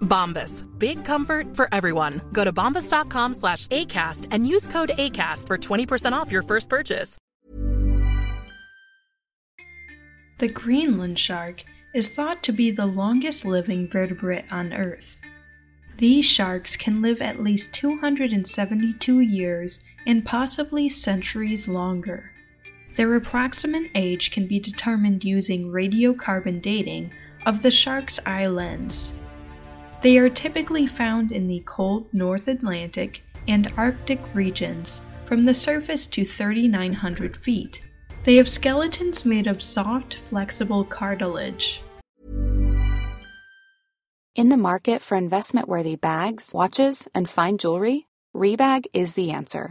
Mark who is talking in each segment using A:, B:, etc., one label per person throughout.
A: Bombas. Big comfort for everyone. Go to bombas.com slash ACAST and use code ACAST for 20% off your first purchase.
B: The Greenland shark is thought to be the longest living vertebrate on Earth. These sharks can live at least 272 years and possibly centuries longer. Their approximate age can be determined using radiocarbon dating of the shark's eye lens. They are typically found in the cold North Atlantic and Arctic regions, from the surface to 3,900 feet. They have skeletons made of soft, flexible cartilage.
C: In the market for investment worthy bags, watches, and fine jewelry, Rebag is the answer.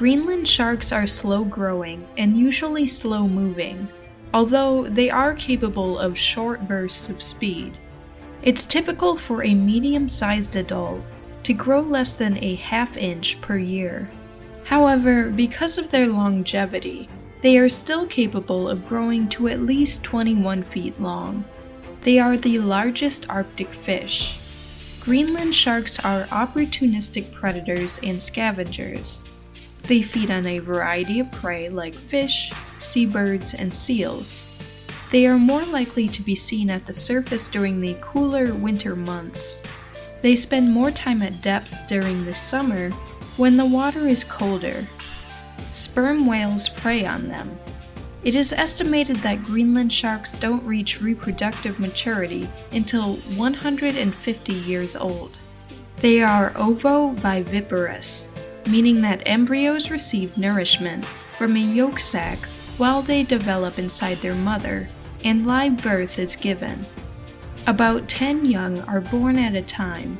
B: Greenland sharks are slow growing and usually slow moving, although they are capable of short bursts of speed. It's typical for a medium sized adult to grow less than a half inch per year. However, because of their longevity, they are still capable of growing to at least 21 feet long. They are the largest Arctic fish. Greenland sharks are opportunistic predators and scavengers. They feed on a variety of prey like fish, seabirds, and seals. They are more likely to be seen at the surface during the cooler winter months. They spend more time at depth during the summer when the water is colder. Sperm whales prey on them. It is estimated that Greenland sharks don't reach reproductive maturity until 150 years old. They are ovoviviparous, meaning that embryos receive nourishment from a yolk sac while they develop inside their mother, and live birth is given. About 10 young are born at a time.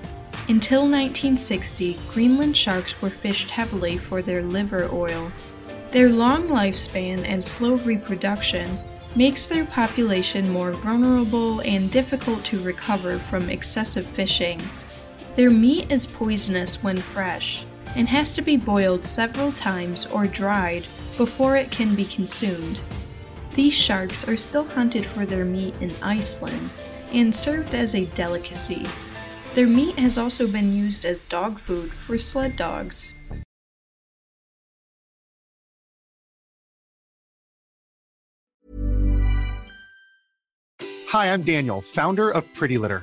B: Until 1960, Greenland sharks were fished heavily for their liver oil. Their long lifespan and slow reproduction makes their population more vulnerable and difficult to recover from excessive fishing. Their meat is poisonous when fresh and has to be boiled several times or dried before it can be consumed. These sharks are still hunted for their meat in Iceland and served as a delicacy. Their meat has also been used as dog food for sled dogs.
D: Hi, I'm Daniel, founder of Pretty Litter.